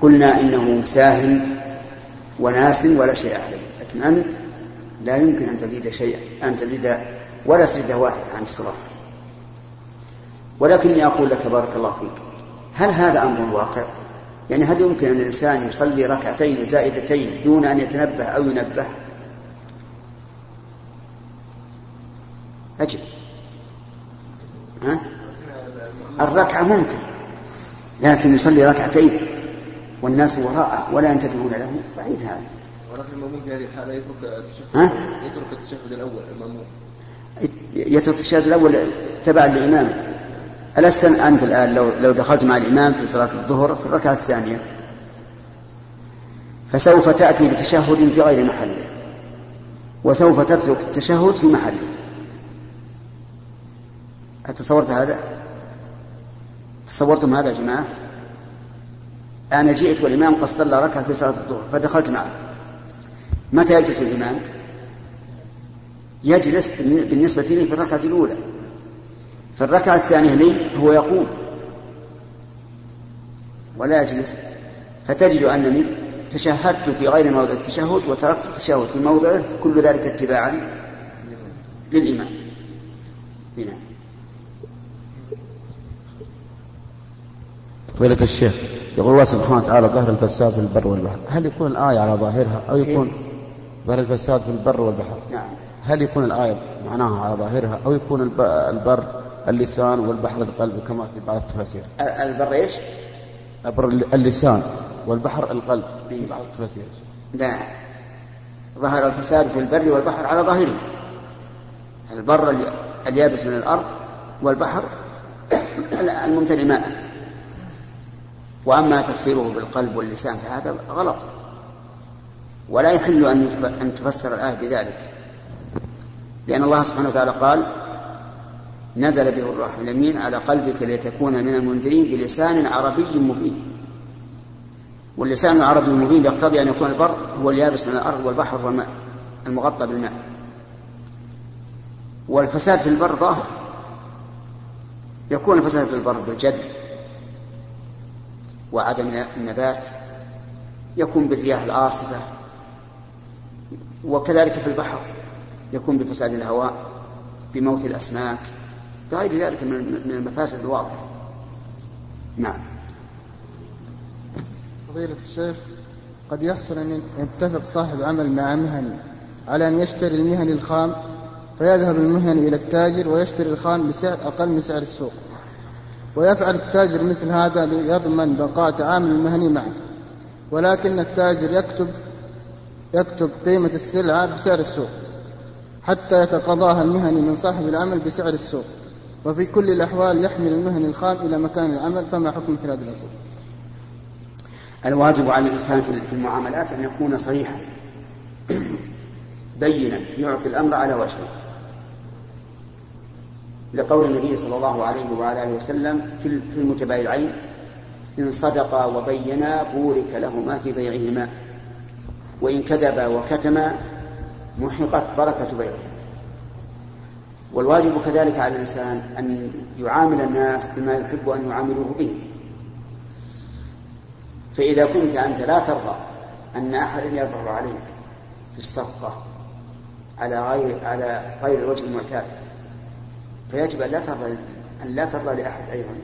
قلنا إنه ساهل وناس ولا شيء عليه لكن أنت لا يمكن أن تزيد شيئا أن تزيد ولا سجدة واحدة عن الصلاة ولكني أقول لك بارك الله فيك هل هذا أمر واقع؟ يعني هل يمكن أن الإنسان يصلي ركعتين زائدتين دون أن يتنبه أو ينبه؟ أجب ها؟ الركعة ممكن لكن يصلي ركعتين والناس وراءه ولا ينتبهون له. بعيد هذا. ولكن المأموم في هذه الحالة يترك التشهد؟ يترك التشهد الأول المأموم. يترك التشهد الأول تبعا لإمامه ألست أنت الآن لو لو دخلت مع الإمام في صلاة الظهر؟ في الركعة الثانية. فسوف تأتي بتشهد في غير محله. وسوف تترك التشهد في محله. أتصورت هذا؟ تصورتم هذا يا جماعة؟ أنا جئت والإمام قد صلى ركعة في صلاة الظهر فدخلت معه. متى يجلس الإمام؟ يجلس بالنسبة لي في الركعة الأولى. في الركعة الثانية لي هو يقوم. ولا يجلس. فتجد أنني تشهدت في غير موضع التشهد وتركت التشهد في موضعه كل ذلك اتباعا للإمام. هنا. فضيلة الشيخ يقول الله سبحانه وتعالى ظهر الفساد في البر والبحر. هل يكون الآية على ظاهرها أو يكون ظهر الفساد في البر والبحر؟ نعم. هل يكون الآية معناها على ظاهرها أو يكون الب- البر اللسان والبحر القلب كما في بعض التفاسير؟ البر إيش؟ البر اللسان والبحر القلب في بعض التفاسير. لا ظهر الفساد في البر والبحر على ظاهره. البر ال- اليابس من الأرض والبحر الممتلئ ماء وأما تفسيره بالقلب واللسان فهذا غلط. ولا يحل أن تفسر الآية بذلك. لأن الله سبحانه وتعالى قال نزل به الروح الأمين على قلبك لتكون من المنذرين بلسان عربي مبين. واللسان العربي المبين يقتضي أن يكون البر هو اليابس من الأرض والبحر هو الماء المغطى بالماء. والفساد في البر ظاهر. يكون الفساد في البر بالجد. وعدم النبات يكون بالرياح العاصفة وكذلك في البحر يكون بفساد الهواء بموت الأسماك بغير ذلك من المفاسد الواضحة. نعم. فضيلة الشيخ قد يحصل أن يتفق صاحب عمل مع مهني على أن يشتري المهني الخام فيذهب المهني إلى التاجر ويشتري الخام بسعر أقل من سعر السوق. ويفعل التاجر مثل هذا ليضمن بقاء تعامل المهني معه. ولكن التاجر يكتب يكتب قيمة السلعة بسعر السوق حتى يتقاضاها المهني من صاحب العمل بسعر السوق. وفي كل الأحوال يحمل المهني الخام إلى مكان العمل فما حكم مثل هذه الأمور الواجب على الإنسان في المعاملات أن يكون صريحا بينا يعطي الأمر على وجهه. لقول النبي صلى الله عليه وعلى آله وسلم في المتبايعين إن صدقا وبينا بورك لهما في بيعهما وإن كذبا وكتما محقت بركة بيعهما. والواجب كذلك على الإنسان أن يعامل الناس بما يحب أن يعاملوه به. فإذا كنت أنت لا ترضى أن أحدا يربح عليك في الصفقة على غير على غير الوجه المعتاد فيجب أن لا ترضى أن لا ترضى لأحد أيضا.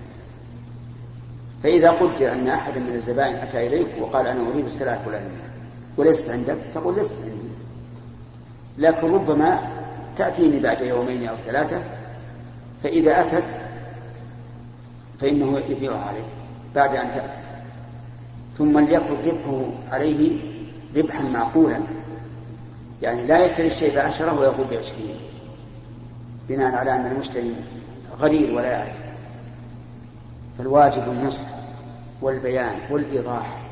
فإذا قدر أن أحدا من الزبائن أتى إليك وقال أنا أريد السلعة الفلانية وليست عندك؟ تقول ليست عندي. لكن ربما تأتيني بعد يومين أو ثلاثة فإذا أتت فإنه يبيعها عليك بعد أن تأتي. ثم ليكن ربحه عليه ربحا معقولا. يعني لا يشتري الشيء بعشرة ويقول بعشرين. بناء على أن المشتري غرير ولا يعرف. فالواجب النصح والبيان والإيضاح.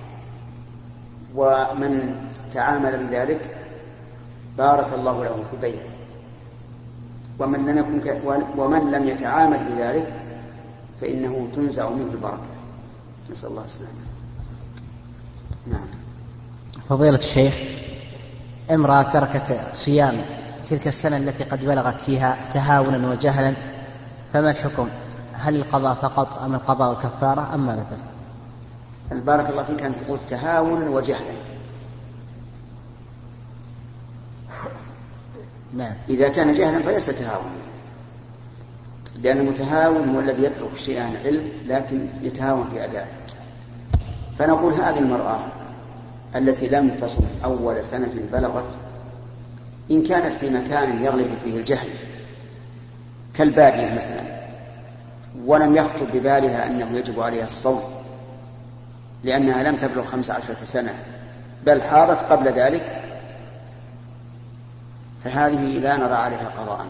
ومن تعامل بذلك بارك الله له في بيته. ومن لم يكن ك... ومن لم يتعامل بذلك فإنه تنزع منه البركة. نسأل الله السلامة. نعم. فضيلة الشيخ امرأة تركت صيام تلك السنة التي قد بلغت فيها تهاونا وجهلا فما الحكم؟ هل القضاء فقط أم القضاء والكفارة أم ماذا تفعل؟ بارك الله فيك أن تقول تهاونا وجهلا؟ نعم. إذا كان جهلا فليس تهاونا. لأن المتهاون هو الذي يترك الشيء عن علم لكن يتهاون في أدائه فنقول هذه المرأة التي لم تصم أول سنة بلغت إن كانت في مكان يغلب فيه الجهل كالبادية مثلا ولم يخطر ببالها أنه يجب عليها الصوم لأنها لم تبلغ خمس عشرة سنة بل حاضت قبل ذلك فهذه لا نضع عليها قضاء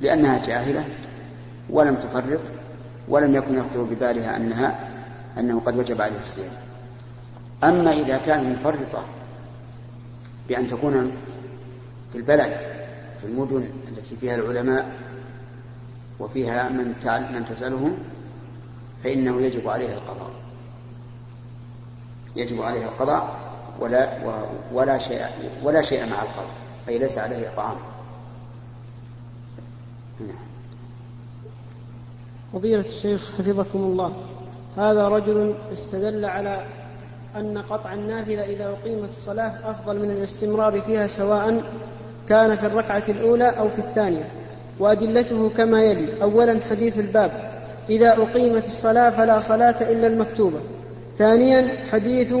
لأنها جاهلة ولم تفرط ولم يكن يخطر ببالها أنها أنه قد وجب عليها الصيام. أما إذا كانت مفرطة بأن تكون في البلد في المدن التي فيها العلماء وفيها من من تسألهم فإنه يجب عليها القضاء. يجب عليها القضاء ولا ولا شيء ولا شيء مع القضاء أي ليس عليه إطعام نعم. فضيلة الشيخ حفظكم الله هذا رجل استدل على أن قطع النافلة إذا أقيمت الصلاة أفضل من الاستمرار فيها سواء كان في الركعة الأولى أو في الثانية. وأدلته كما يلي أولا حديث الباب إذا أقيمت الصلاة فلا صلاة إلا المكتوبة. ثانيا حديث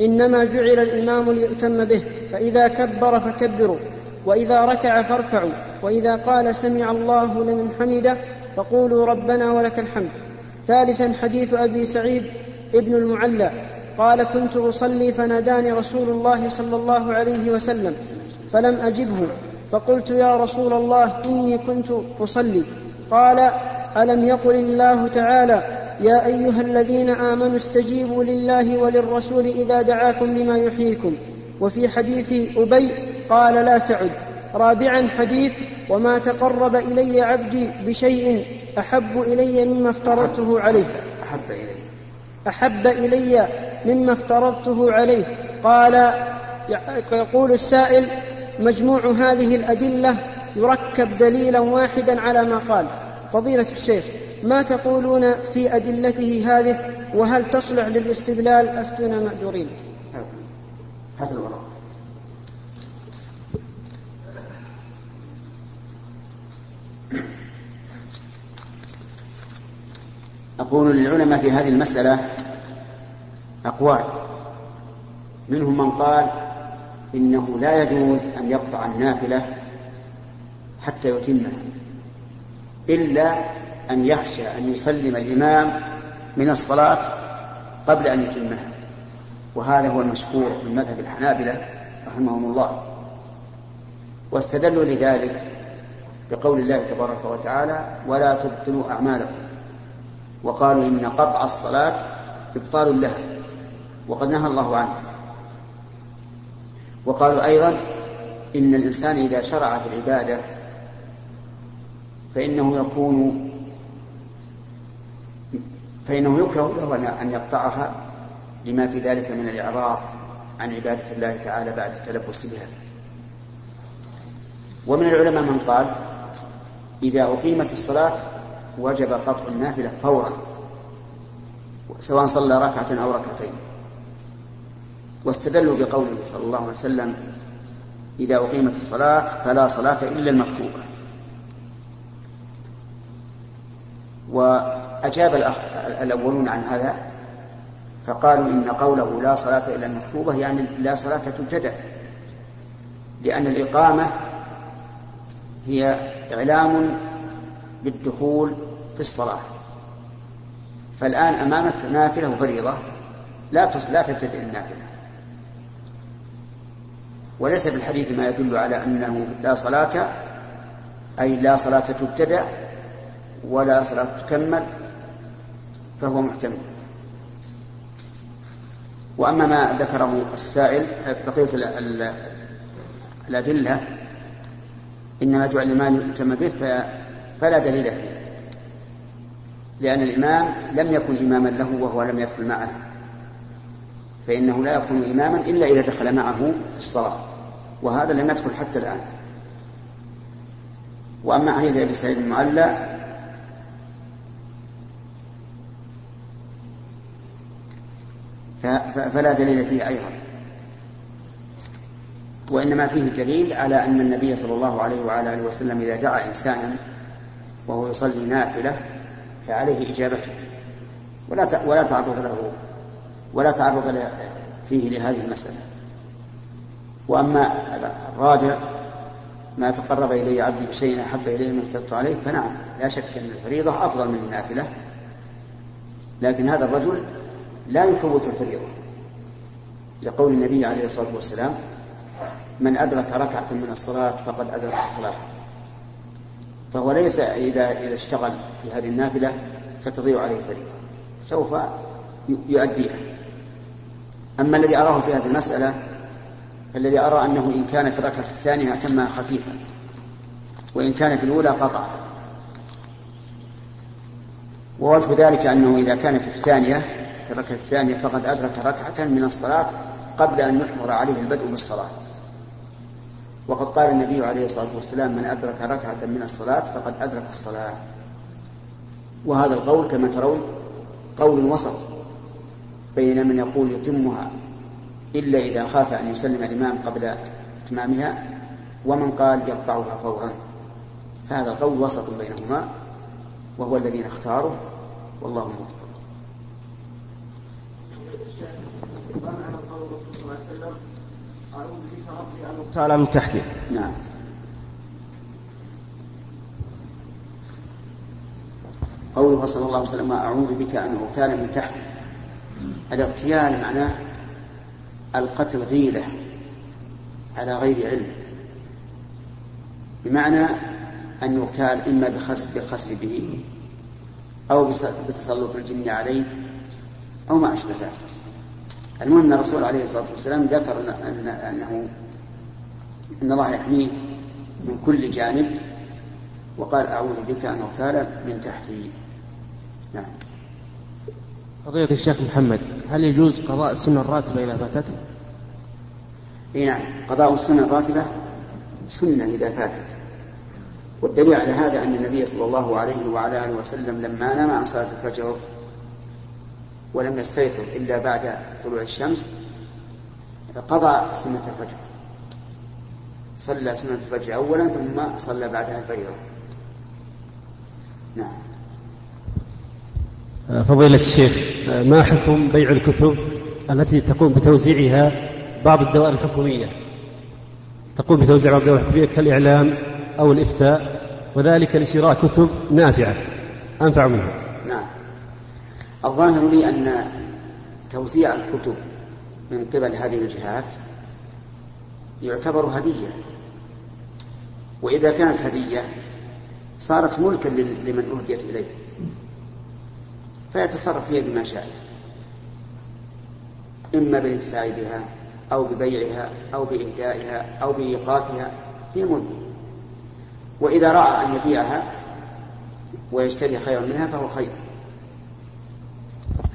إنما جعل الإمام ليؤتم به فإذا كبر فكبروا وإذا ركع فاركعوا وإذا قال سمع الله لمن حمده فقولوا ربنا ولك الحمد. ثالثا حديث أبي سعيد ابن المعلى قال كنت أصلي فناداني رسول الله صلى الله عليه وسلم فلم أجبه. فقلت يا رسول الله إني كنت أصلي. قال ألم يقل الله تعالى يا أيها الذين آمنوا استجيبوا لله وللرسول إذا دعاكم لما يحييكم. وفي حديث أبي قال لا تعد. رابعا حديث وما تقرب إلي عبدي بشيء أحب إلي مما افترضته عليه. أحب إلي. أحب إلي مما افترضته عليه. قال يقول السائل مجموع هذه الأدلة يركب دليلا واحدا على ما قال. فضيلة الشيخ ما تقولون في أدلته هذه؟ وهل تصلح للاستدلال؟ أفتونا مأجورين. هذا الورق أقول للعلماء في هذه المسألة أقوال. منهم من قال إنه لا يجوز أن يقطع النافلة حتى يتمها إلا أن يخشى أن يسلم الإمام من الصلاة قبل أن يتمها. وهذا هو المشهور من مذهب الحنابلة رحمهم الله. واستدلوا لذلك بقول الله تبارك وتعالى ولا تبطلوا أعمالكم وقالوا إن قطع الصلاة إبطال لها. وقد نهى الله عنه. وقالوا أيضا إن الإنسان إذا شرع في العبادة فإنه يكون فإنه يكره له أن يقطعها لما في ذلك من الإعراض عن عبادة الله تعالى بعد التلبس بها. ومن العلماء من قال إذا أقيمت الصلاة وجب قطع النافلة فورا سواء صلى ركعة أو ركعتين. واستدلوا بقوله صلى الله عليه وسلم إذا أقيمت الصلاة فلا صلاة إلا المكتوبة. وأجاب الأولون عن هذا فقالوا إن قوله لا صلاة إلا المكتوبة يعني لا صلاة تبتدأ لأن الإقامة هي إعلام بالدخول في الصلاة. فالآن أمامك نافلة وفريضة لا لا تبتدئ النافلة. وليس في الحديث ما يدل على أنه لا صلاة أي لا صلاة تبتدأ ولا صلاة تكمل فهو محتمل. وأما ما ذكره السائل بقية الأدلة إنما جعل الإمام يؤتم به فلا دليل فيه. لأن الإمام لم يكن إماما له وهو لم يدخل معه. فإنه لا يكون إماما إلا إذا دخل معه في الصلاة. وهذا لم يدخل حتى الآن. وأما حديث أبي سعيد المعلى فلا دليل فيه أيضا. وإنما فيه دليل على أن النبي صلى الله عليه وعلى آله وسلم إذا دعا إنسانا وهو يصلي نافلة فعليه إجابته. ولا ولا تعرض له. ولا تعرض فيه لهذه المسألة. وأما الرابع ما تقرب إلي عبدي بشيء أحب إليه ما افترضت عليه فنعم لا شك أن الفريضة أفضل من النافلة. لكن هذا الرجل لا يفوت الفريضة. لقول النبي عليه الصلاة والسلام من أدرك ركعة من الصلاة فقد أدرك الصلاة. فهو ليس إذا إذا اشتغل في هذه النافلة ستضيع عليه الفريضة. سوف يؤديها. أما الذي أراه في هذه المسألة فالذي أرى أنه إن كان في الركعة الثانية أتمها خفيفا وإن كان في الأولى قطع. ووجه ذلك أنه إذا كان في الثانية في الركعة الثانية فقد أدرك ركعة من الصلاة قبل أن يحضر عليه البدء بالصلاة. وقد قال النبي عليه الصلاة والسلام من أدرك ركعة من الصلاة فقد أدرك الصلاة. وهذا القول كما ترون قول وسط بين من يقول يتمها إلا إذا خاف أن يسلم الإمام قبل إتمامها ومن قال يقطعها فورا. فهذا القول وسط بينهما وهو الذي نختاره والله الموفق تعالى من تحته نعم. قوله صلى الله عليه وسلم أعوذ بك أن أغتال من تحتي الاغتيال معناه القتل غيلة على غير علم. بمعنى أن يغتال إما بالخسف به أو بتسلط الجن عليه أو ما أشبه ذلك. المهم أن الرسول عليه الصلاة والسلام ذكر أن أنه أن الله يحميه من كل جانب وقال أعوذ بك أن أغتال من تحتي. نعم. فضيلة الشيخ محمد هل يجوز قضاء السنة الراتبة إذا فاتت؟ إي نعم قضاء السنة الراتبة سنة إذا فاتت. والدليل على هذا أن النبي صلى الله عليه وعلى آله وسلم لما نام عن صلاة الفجر ولم يستيقظ إلا بعد طلوع الشمس قضى سنة الفجر. صلى سنة الفجر أولا ثم صلى بعدها الفريضة نعم. فضيلة الشيخ ما حكم بيع الكتب التي تقوم بتوزيعها بعض الدوائر الحكومية؟ تقوم بتوزيع بعض الدوائر الحكومية كالإعلام أو الإفتاء وذلك لشراء كتب نافعة. أنفع منها. نعم. الظاهر لي أن توزيع الكتب من قبل هذه الجهات يعتبر هدية. وإذا كانت هدية صارت ملكا لمن أهديت إليه. فيتصرف فيها بما شاء. إما بالانتفاع بها أو ببيعها أو بإهدائها أو بإيقافها هي ملكه وإذا رأى أن يبيعها ويشتري خيرا منها فهو خير.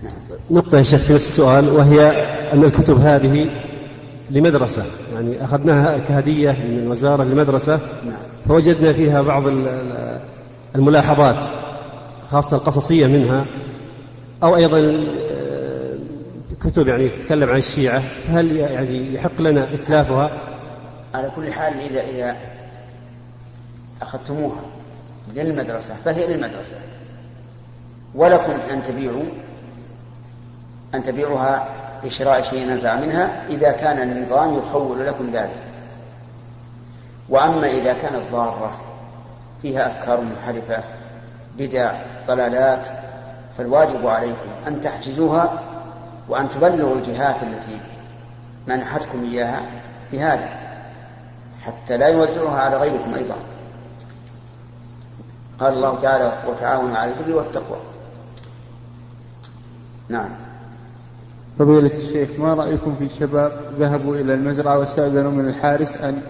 نعم. نقطة يا شيخ في نفس السؤال وهي أن الكتب هذه لمدرسة يعني أخذناها كهدية من الوزارة لمدرسة نعم. فوجدنا فيها بعض ال- ال- الملاحظات خاصة القصصية منها أو أيضا آه، كتب يعني تتكلم عن الشيعة فهل يعني يحق لنا إتلافها؟ على كل حال إذا إذا أخذتموها للمدرسة فهي للمدرسة. ولكم أن تبيعوا أن تبيعوها بشراء شيء أنفع منها إذا كان النظام يخول لكم ذلك. وأما إذا كانت ضارة فيها أفكار منحرفة بدع ضلالات فالواجب عليكم أن تحجزوها وأن تبلغوا الجهات التي منحتكم إياها بهذا حتى لا يوزعوها على غيركم أيضا. قال الله تعالى وتعاونوا على البر والتقوى نعم. فضيلة الشيخ ما رأيكم في شباب ذهبوا إلى المزرعة واستأذنوا من الحارس أن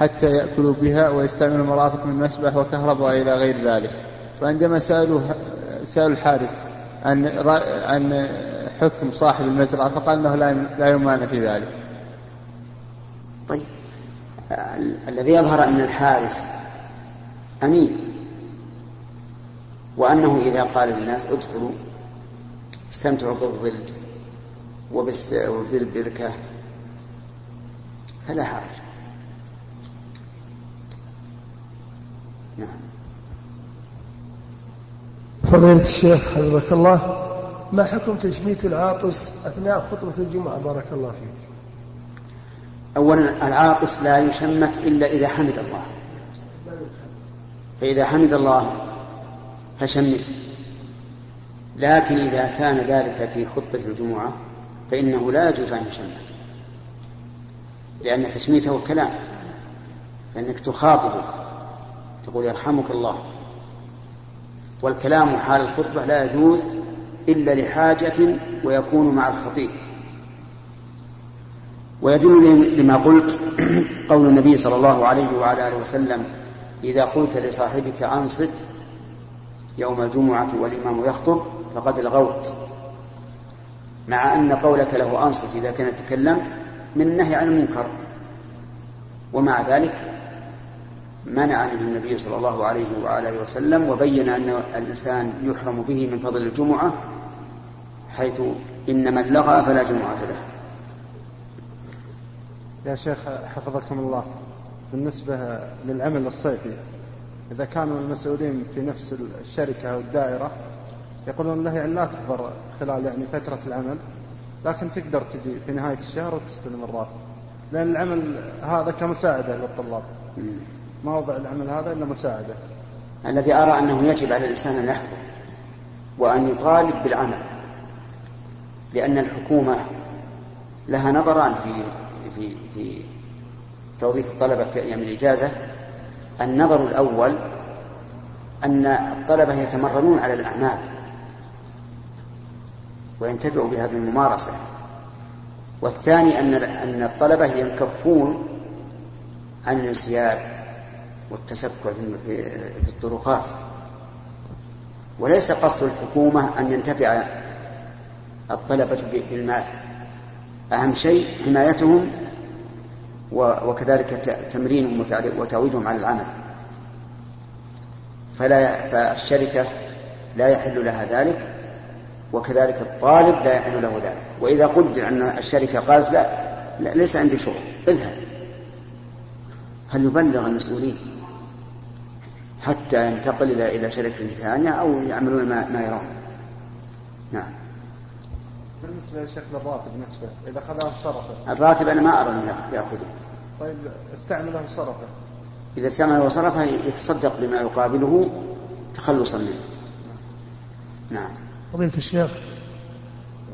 حتى يأكلوا بها ويستعملوا مرافق من مسبح وكهرباء إلى غير ذلك؟ وعندما سألوا سألوا الحارس عن عن حكم صاحب المزرعة فقال أنه لا لا يمانع في ذلك. طيب. ال- الذي يظهر أن الحارس أمين وأنه إذا قال للناس ادخلوا استمتعوا بالظل وبالبركة فلا حرج. نعم. فضيلة الشيخ حفظك الله ما حكم تشميت العاطس أثناء خطبة الجمعة؟ بارك الله فيك. أولا العاطس لا يشمت إلا إذا حمد الله. فإذا حمد الله فشمت. لكن إذا كان ذلك في خطبة الجمعة فإنه لا يجوز أن يشمت لأن تشميته كلام فإنك تخاطبه تقول يرحمك الله. والكلام حال الخطبة لا يجوز إلا لحاجة ويكون مع الخطيب. ويدل لما قلت قول النبي صلى الله عليه وعلى آله وسلم إذا قلت لصاحبك أنصت يوم الجمعة والإمام يخطب فقد لغوت. مع أن قولك له أنصت إذا كان يتكلم من النهي عن المنكر. ومع ذلك منع منه النبي صلى الله عليه وعلى آله وسلم وبين أن الإنسان يحرم به من فضل الجمعة حيث إن من لغى فلا جمعة له. يا شيخ حفظكم الله بالنسبة للعمل الصيفي إذا كانوا المسؤولين في نفس الشركة أو الدائرة يقولون له يعني لا تحضر خلال يعني فترة العمل لكن تقدر تجي في نهاية الشهر وتستلم الراتب لأن العمل هذا كمساعدة للطلاب. ما وضع العمل هذا إلا مساعدة. الذي أرى أنه يجب على الإنسان أن يحضر وأن يطالب بالعمل لأن الحكومة لها نظران في في في توظيف الطلبة في أيام الإجازة. النظر الأول أن الطلبة يتمرنون على الأعمال وينتفعوا بهذه الممارسة. والثاني أن أن الطلبة ينكفون عن الانسياب والتسكع في الطرقات. وليس قصد الحكومة أن ينتفع الطلبة بالمال. أهم شيء حمايتهم وكذلك تمرينهم وتعويدهم على العمل. فلا فالشركة لا يحل لها ذلك وكذلك الطالب لا يحل له ذلك. وإذا قدر أن الشركة قالت لا, لا ليس عندي شغل اذهب. فليبلغ المسؤولين. حتى ينتقل إلى إلى شركة ثانية أو يعملون ما, ما يرون نعم. بالنسبة للشيخ للراتب نفسه إذا أخذه صرفه الراتب أنا ما أرى أنه يأخذه. طيب استعمله صرفه إذا استعمله صرفه يتصدق بما يقابله تخلصا منه. نعم. فضيلة الشيخ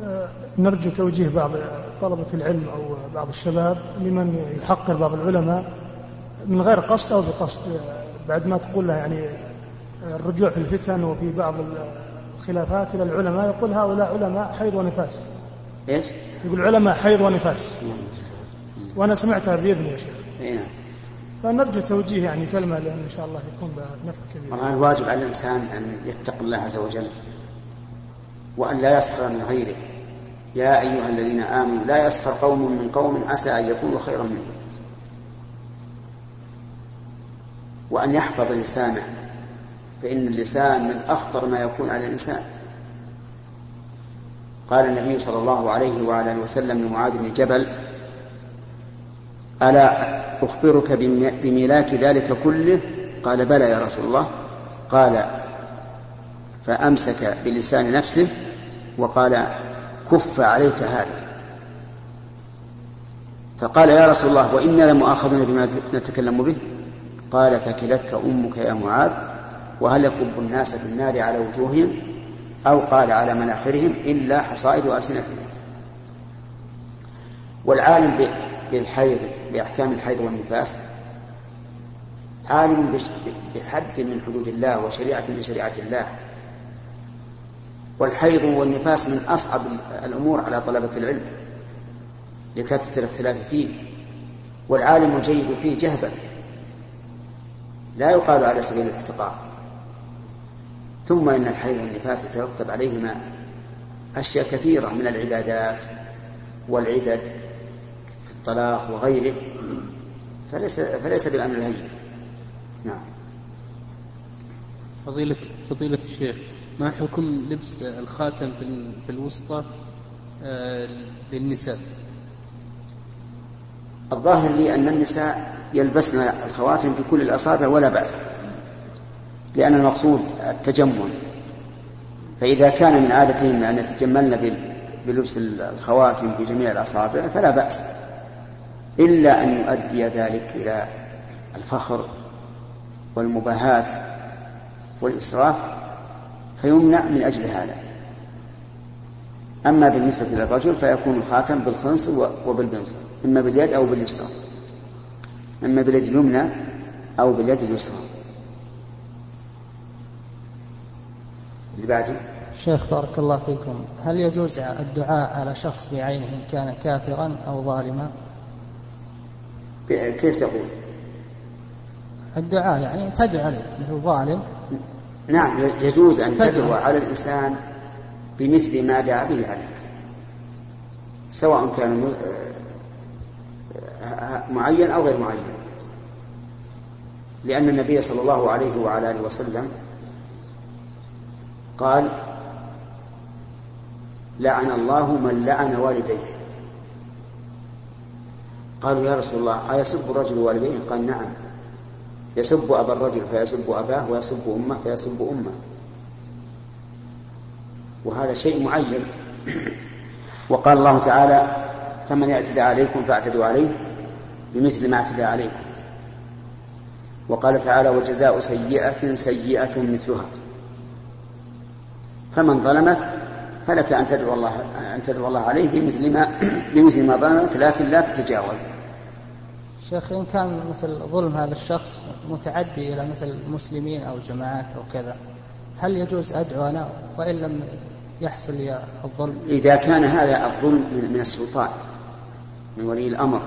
آه، نرجو توجيه بعض طلبة العلم أو بعض الشباب لمن يحقر بعض العلماء من غير قصد أو بقصد بعد ما تقول له يعني الرجوع في الفتن وفي بعض الخلافات إلى العلماء يقول هؤلاء علماء حيض ونفاس. إيش؟ يقول علماء حيض ونفاس. وأنا سمعتها بإذني يا شيخ. نعم فنرجو توجيه يعني كلمة لأن إن شاء الله يكون بها نفع كبير. والله الواجب على الإنسان أن يتقي الله عز وجل وأن لا يسخر من غيره. يا أيها الذين آمنوا لا يسخر قوم من قوم عسى أن يكونوا خيرا منهم. وأن يحفظ لسانه فإن اللسان من أخطر ما يكون على الإنسان. قال النبي صلى الله عليه وعلى آله وسلم لمعاذ بن جبل ألا أخبرك بملاك ذلك كله؟ قال بلى يا رسول الله. قال فأمسك بلسان نفسه وقال كف عليك هذا. فقال يا رسول الله وإنا لمؤاخذون بما نتكلم به. قال ثكلتك أمك يا معاذ وهل يكب الناس في النار على وجوههم أو قال على مناخرهم إلا حصائد ألسنتهم؟ والعالم بالحيض بأحكام الحيض والنفاس عالم بحد من حدود الله وشريعة من شريعة الله. والحيض والنفاس من أصعب الأمور على طلبة العلم لكثرة الاختلاف فيه. والعالم الجيد فيه جهبا لا يقال على سبيل الاحتقار. ثم إن الحيض والنفاس يترتب عليهما أشياء كثيرة من العبادات والعدد في الطلاق وغيره فليس فليس بالأمر الهين. نعم. فضيلة فضيلة الشيخ ما حكم لبس الخاتم في في الوسطى آه، للنساء؟ الظاهر لي أن النساء يلبسن الخواتم في كل الأصابع ولا بأس. لأن المقصود التجمل. فإذا كان من عادتهن أن يتجملن بلبس الخواتم في جميع الأصابع فلا بأس. إلا أن يؤدي ذلك إلى الفخر والمباهاة والإسراف فيمنع من أجل هذا. أما بالنسبة للرجل فيكون الخاتم بالخنص وبالبنصر إما باليد أو باليسرى. إما باليد اليمنى أو باليد اليسرى. اللي بعده. شيخ بارك الله فيكم هل يجوز الدعاء على شخص بعينه إن كان كافرا أو ظالما؟ كيف تقول؟ الدعاء يعني تدعو عليه مثل ظالم. نعم يجوز أن تدعو. على الإنسان بمثل ما دعا به عليك سواء كان معين أو غير معين. لأن النبي صلى الله عليه وعلى آله وسلم قال لعن الله من لعن والديه. قالوا يا رسول الله أيسب الرجل والديه؟ قال نعم. يسب أبا الرجل فيسب أباه ويسب أمه فيسب أمه. وهذا شيء معين. وقال الله تعالى فمن اعتدى عليكم فاعتدوا عليه. بمثل ما اعتدى عليكم وقال تعالى وجزاء سيئة سيئة مثلها. فمن ظلمك فلك أن تدعو الله أن تدعو الله عليه بمثل ما بمثل ما ظلمك لكن لا تتجاوز. شيخ إن كان مثل ظلم هذا الشخص متعدي إلى مثل المسلمين أو جماعات أو كذا هل يجوز أدعو أنا؟ وإن لم يحصل لي الظلم. إذا كان هذا الظلم من من السلطان من ولي الأمر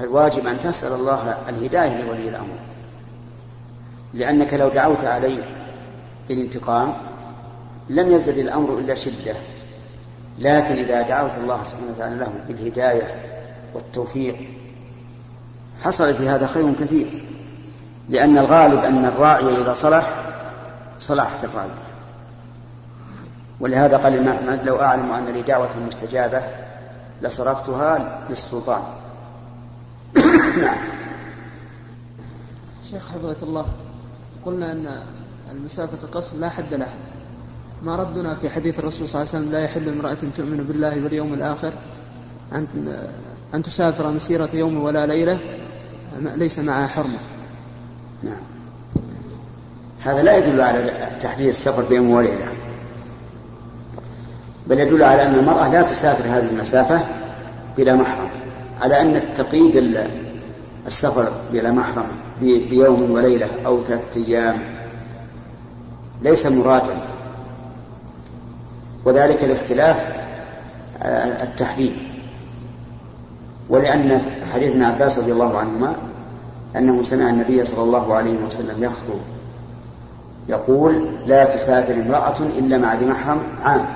فالواجب أن تسأل الله الهداية لولي الأمر. لأنك لو دعوت عليه بالانتقام لم يزدد الأمر إلا شدة. لكن إذا دعوت الله سبحانه وتعالى له بالهداية والتوفيق حصل في هذا خير كثير. لأن الغالب أن الراعي إذا صلح صلحت الرعية ولهذا قال لو أعلم أن لي دعوة مستجابة لصرفتها للسلطان. نعم شيخ حفظك الله قلنا أن المسافة القصر لا حد لها ما ردنا في حديث الرسول صلى الله عليه وسلم لا يحل امرأة تؤمن بالله واليوم الآخر أن أن تسافر مسيرة يوم ولا ليلة ليس معها حرمة. نعم. هذا لا يدل على تحديد السفر بيوم وليلة. بل يدل على أن المرأة لا تسافر هذه المسافة بلا محرم. على أن تقييد ال- السفر بلا محرم بيوم وليلة أو ثلاثة أيام ليس مرادا وذلك لاختلاف آه، التحديد ولأن حديث ابن عباس رضي الله عنهما أنه سمع النبي صلى الله عليه وسلم يخطب يقول لا تسافر امرأة إلا مع ذي محرم عام.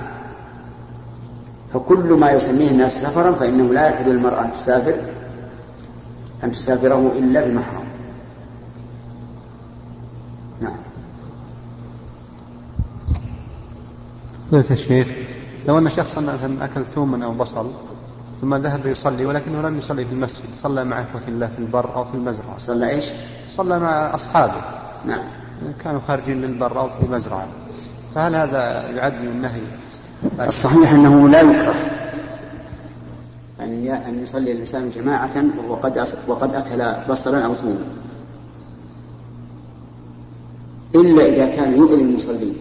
فكل ما يسميه الناس سفرا فإنه لا يحل للمرأة أن تسافر أن تسافره إلا بمحرم. نعم. فضيلة الشيخ لو أن شخصا مثلا أكل ثوما أو بصل ثم ذهب يصلي ولكنه لم يصلي في المسجد صلى مع إخوة الله في البر أو في المزرعة. صلى إيش؟ صلى مع أصحابه. نعم. كانوا خارجين للبر أو في المزرعة فهل هذا يعد من النهي؟ الصحيح أنه لا يكره أن أن يصلي الإنسان جماعة وهو قد أص- وقد أكل بصلا أو ثوما. إلا إذا كان يؤذي المصلين.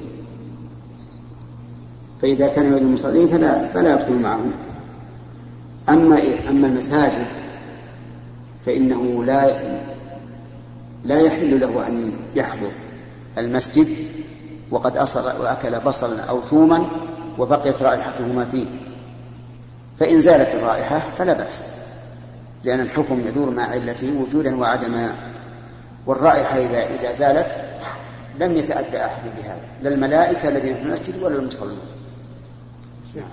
فإذا كان يؤذي المصلين فلا فلا يدخل معهم. أما أما المساجد فإنه لا لا يحل له أن يحضر المسجد وقد أصل وأكل بصلا أو ثوما وبقيت رائحتهما فيه. فإن زالت الرائحة فلا بأس لأن الحكم يدور مع علته وجودا وعدما والرائحة إذا إذا زالت لم يتأدى أحد بهذا لا الملائكة الذين في المسجد ولا المصلون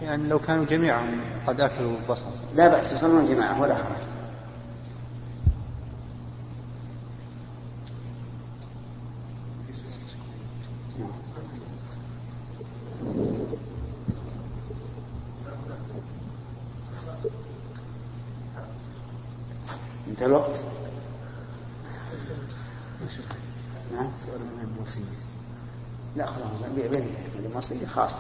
يعني لو كانوا جميعا قد أكلوا بصل لا بأس يصلون جماعة ولا حرج. انتهى الوقت. نعم. لا خلاص بين الموصية خاصة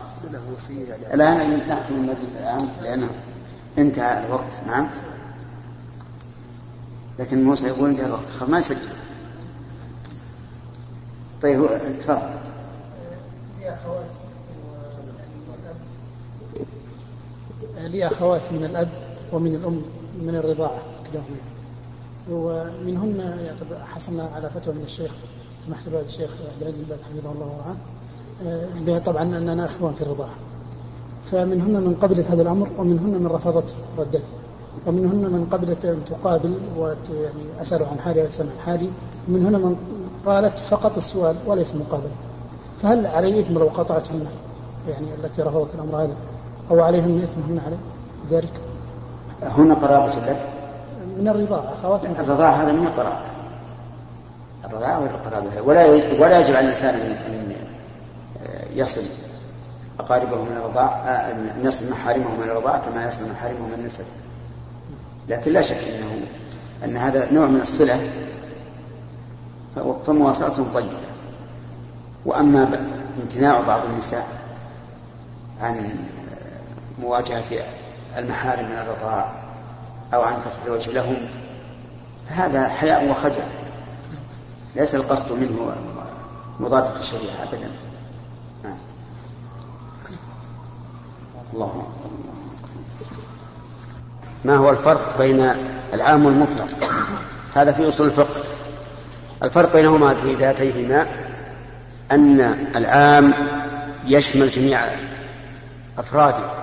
الآن نأتي من المجلس الآن لأنه انتهى الوقت. نعم. لكن موسى يقول انتهى الوقت. ما يسجل. طيب تفضل. لي أخوات من الأب ومن الأم من الرضاعة. كلاهما ومنهن يعني حصلنا على فتوى من الشيخ سمحت له الشيخ عبد العزيز بن باز حفظه الله ورعاه آه، طبعا أننا إخوان في الرضاعة. فمنهن من قبلت هذا الأمر ومنهن من رفضته ردته. ومنهن من قبلت أن تقابل ويعني أسألوا عن حالي وتسال عن حالي. ومنهن من قالت فقط السؤال وليس مقابله فهل علي إثم لو قطعتهن؟ يعني التي رفضت الأمر هذا. أو عليهن اثم هن عليه ذلك؟ هن قرابة لك؟ من الرضاعة أخوات. الرضاعة هذا من القرابة الرضاعة والقرابة ولا ولا يجب على الإنسان أن يصل أقاربه من الرضاعة أن يصل محارمه من الرضاعة كما يصل محارمه من النسب. لكن لا شك أنه أن هذا نوع من الصلة فمواصلتهم طيبة. وأما امتناع بعض النساء عن مواجهة المحارم من الرضاع أو عن فتح الوجه لهم فهذا حياء وخجل. ليس القصد منه مضادة الشريعة أبدا. نعم. الله. ما هو الفرق بين العام والمطلق؟ هذا في أصول الفقه. الفرق بينهما في ذاتيهما أن العام يشمل جميع أفراده.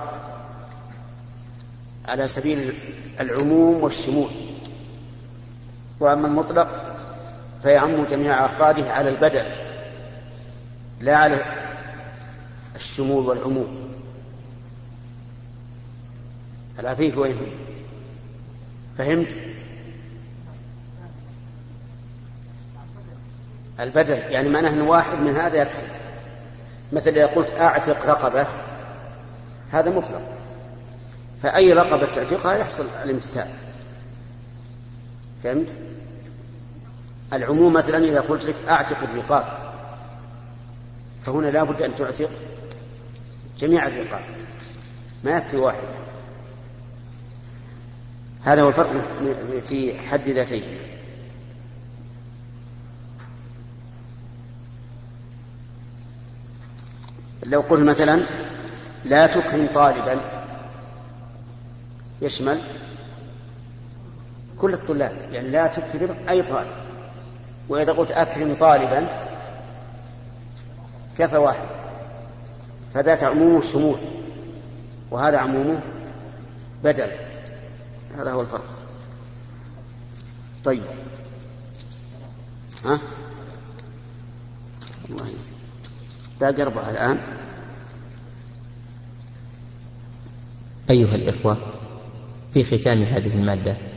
على سبيل العموم والشمول. وأما المطلق فيعم جميع أفراده على البدل لا على الشمول والعموم. العفيف وين فهمت؟ البدل يعني معناه أن واحد من هذا يكفي. مثل إذا قلت أعتق رقبة هذا مطلق. فأي رقبة تعتقها يحصل الامتثال. فهمت؟ العموم مثلا إذا قلت لك أعتق الرقاب فهنا لا بد أن تعتق جميع الرقاب ما يكفي واحدة. هذا هو الفرق في حد ذاتيه لو قلت مثلا لا تكرم طالبا يشمل كل الطلاب يعني لا تكرم أي طالب. وإذا قلت أكرم طالبا كفى واحد. فذاك عموم الشمول وهذا عمومه بدل. هذا هو الفرق. طيب. ها؟ باقي أربعة الآن. أيها الإخوة في ختام هذه المادة.